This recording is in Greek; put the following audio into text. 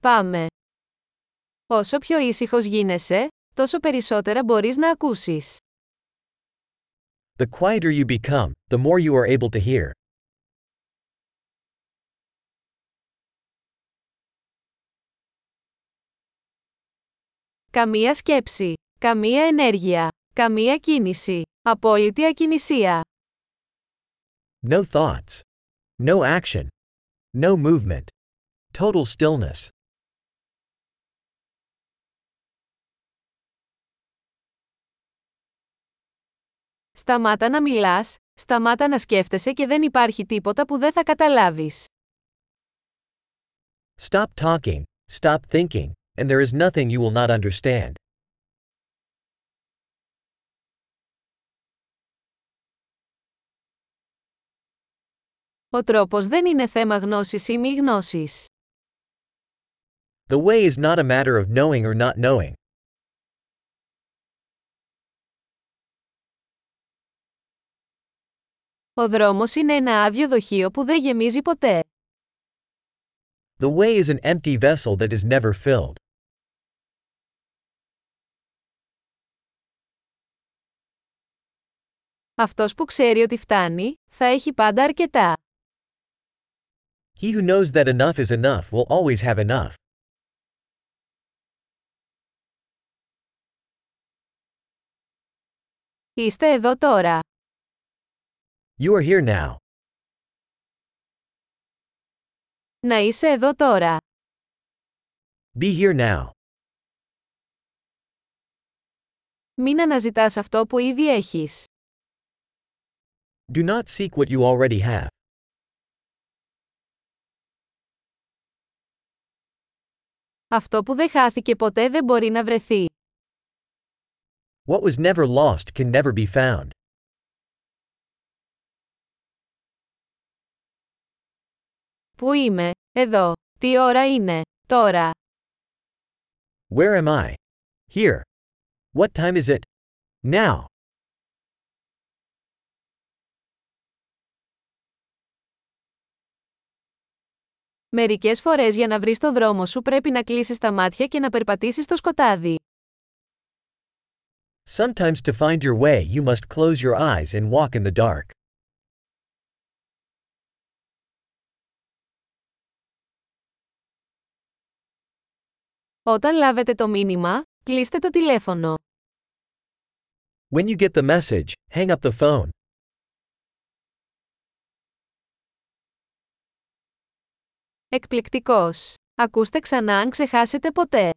Πάμε. Όσο πιο ήσυχος γίνεσαι, τόσο περισσότερα μπορείς να ακούσεις. The quieter you become, the more you are able to hear. Καμία σκέψη. Καμία ενέργεια. Καμία κίνηση. Απόλυτη ακινησία. No thoughts. No action. No movement. Total stillness. Σταμάτα να μιλάς, σταμάτα να σκέφτεσαι και δεν υπάρχει τίποτα που δεν θα καταλάβεις. Stop talking, stop thinking, and there is nothing you will not understand. Ο τρόπος δεν είναι θέμα γνώσης ή μη γνώσης. The way is not a matter of knowing or not knowing. Ο δρόμος είναι ένα άδειο δοχείο που δεν γεμίζει ποτέ. The way is an empty vessel that is never filled. Αυτός που ξέρει ότι φτάνει, θα έχει πάντα αρκετά. He who knows that enough is enough will always have enough. Είστε εδώ τώρα. You are here now. Να είσαι εδώ τώρα. Be here now. Μην αναζητάς αυτό που ήδη έχεις. Do not seek what you already have. Αυτό που δεν χάθηκε ποτέ δεν μπορεί να βρεθεί. What was never lost can never be found. Πού είμαι, εδώ. Τι ώρα είναι, τώρα. Where am I? Here. What time is it? Now. Μερικές φορές για να βρεις το δρόμο σου πρέπει να κλείσεις τα μάτια και να περπατήσεις στο σκοτάδι. Sometimes to find your way you must close your eyes and walk in the dark. Όταν λάβετε το μήνυμα, κλείστε το τηλέφωνο. When you get the message, hang up the phone. Εκπληκτικός. Ακούστε ξανά αν ξεχάσετε ποτέ.